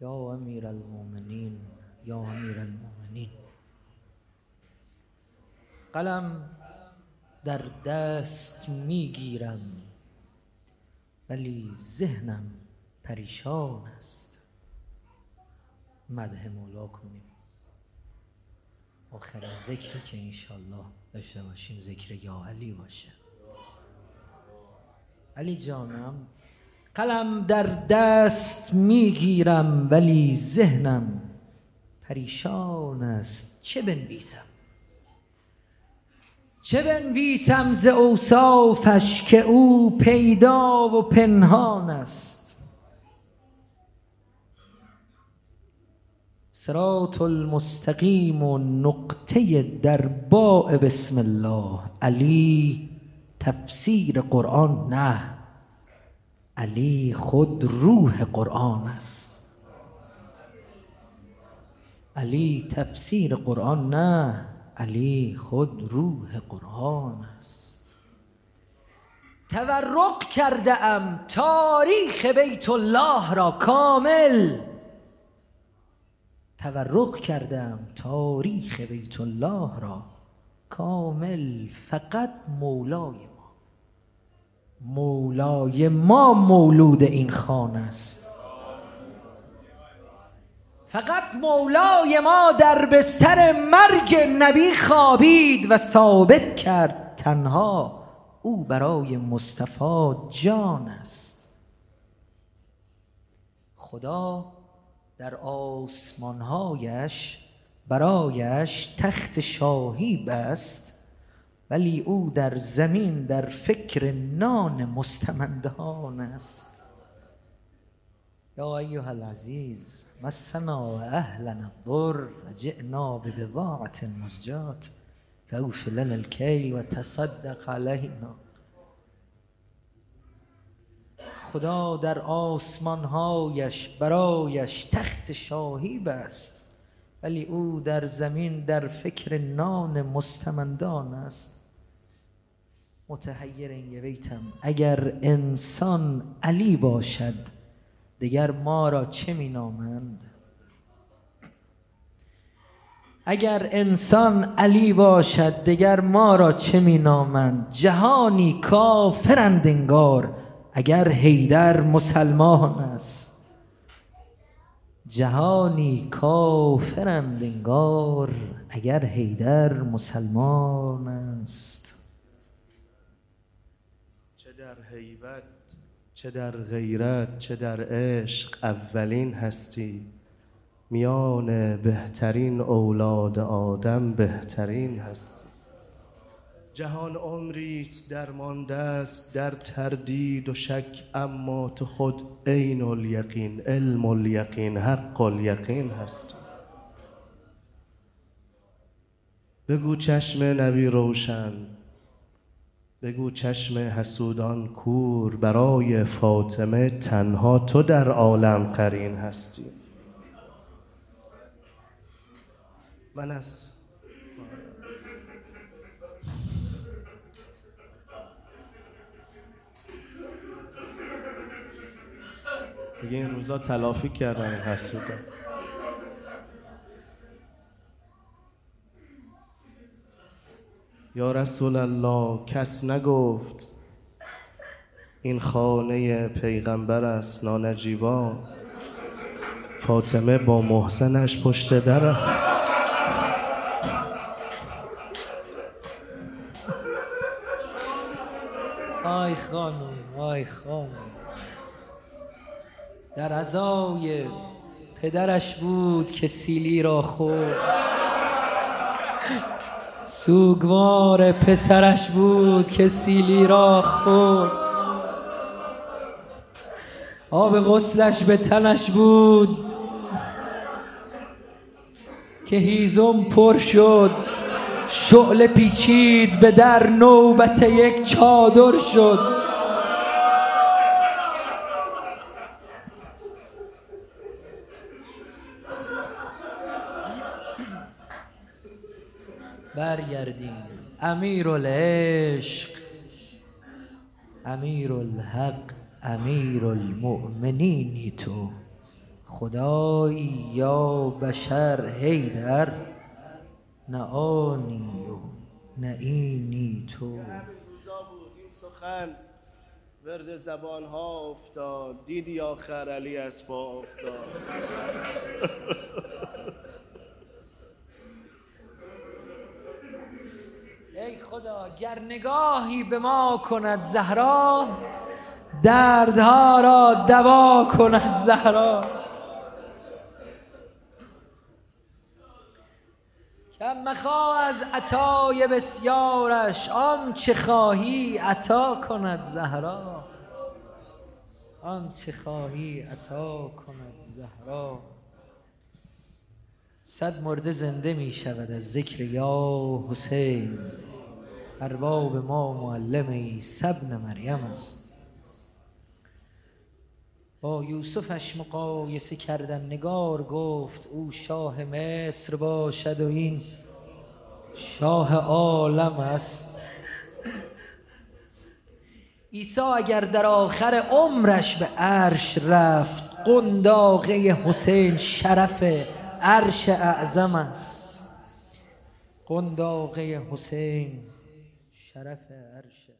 یا امیر المؤمنین یا امیر المؤمنین قلم در دست می‌گیرم ولی ذهنم پریشان است. مده مولا کنیم. آخر ذکری که انشالله داشته باشیم ذکر یا علی باشه. علی جانم قلم در دست می‌گیرم ولی ذهنم پریشان است. چه بنویسم؟ چه بنویسم ز اوصافش که او پیدا و پنهان است؟ سرات المستقیم و نقطه در باء بسم الله. علی تفسیر قرآن نه. علی خود روح قرآن است. علی تفسیر قرآن نه علی خود روح قرآن است. تورق کرده ام تاریخ بیت الله را کامل. تورق کردم تاریخ بیت الله را کامل. فقط مولای مولای ما مولود این خانه است. فقط مولای ما در به سر مرگ نبی خوابید و ثابت کرد تنها او برای مصطفی جان است. خدا در آسمانهایش برایش تخت شاهی بست ولی او در زمین در فکر نان مستمندان است. یا ایها العزیز مسنا و اهلنا الضر جئنا ببضاعة مزجات فاوف لنا الكیل و تصدق علینا خدا در آسمانهایش برایش تخت شاهی بست. ولی او در زمین در فکر نان مستمندان است. متحیر این بیتم اگر انسان علی باشد دیگر ما را چه می نامند اگر انسان علی باشد دیگر ما را چه می نامند جهانی کافرند انگار اگر حیدر مسلمان است. جهانی کافرند انگار اگر حیدر مسلمان است. چه در حیبت چه در غیرت چه در عشق اولین هستی. میان بهترین اولاد آدم بهترین هستی. جهان عمری است درمانده است در تردید و شک اما تو خود عین الیقین علم الیقین حق الیقین هستی. بگو چشم نبی روشن بگو چشم حسودان کور برای فاطمه تنها تو در عالم قرین هستی. من از دیگه این روزا تلافی کردن حسودان یا رسول الله کس نگفت این خانه پیغمبر است نانجیبا فاطمه با محسنش پشت در است. آی خانم آی خانم. در ازای پدرش بود که سیلی را خورد. سوگوار پسرش بود که سیلی را خورد. آب غسلش به تنش بود که هیزم پر شد. شعله پیچید به در نوبت یک چادر شد. برگردیم. امیر العشق امیر الحق امیر المؤمنینی تو. خدایی یا بشر هیدر نه آنی و نه اینی تو. این سخن ورد زبان ها افتاد. دیدی آخر علی از افتاد ای خدا گر نگاهی به ما کند زهرا دردها را دوا کند زهرا. کم مخواه از عطای بسیارش آنچه خواهی عطا کند زهرا. آنچه خواهی عطا کند زهرا. صد مرده زنده می شود از ذکر یا حسین. ارباب ما معلم عیسی ابن مریم است. با یوسفش مقایسه کردن نگار گفت او شاه مصر باشد و این شاه عالم است. عیسی اگر در آخر عمرش به عرش رفت قنداقه حسین شرف عرش اعظم است. قنداقه حسین شرف عرشه